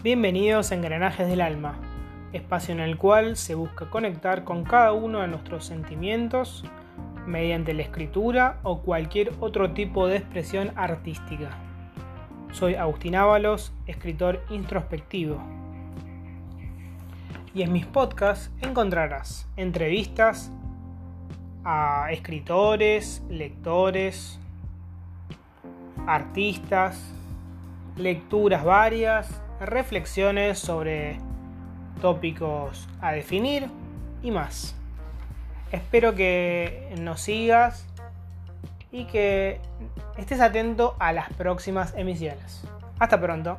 Bienvenidos a Engranajes del Alma, espacio en el cual se busca conectar con cada uno de nuestros sentimientos mediante la escritura o cualquier otro tipo de expresión artística. Soy Agustín Ábalos, escritor introspectivo. Y en mis podcasts encontrarás entrevistas a escritores, lectores, artistas, lecturas varias reflexiones sobre tópicos a definir y más. Espero que nos sigas y que estés atento a las próximas emisiones. Hasta pronto.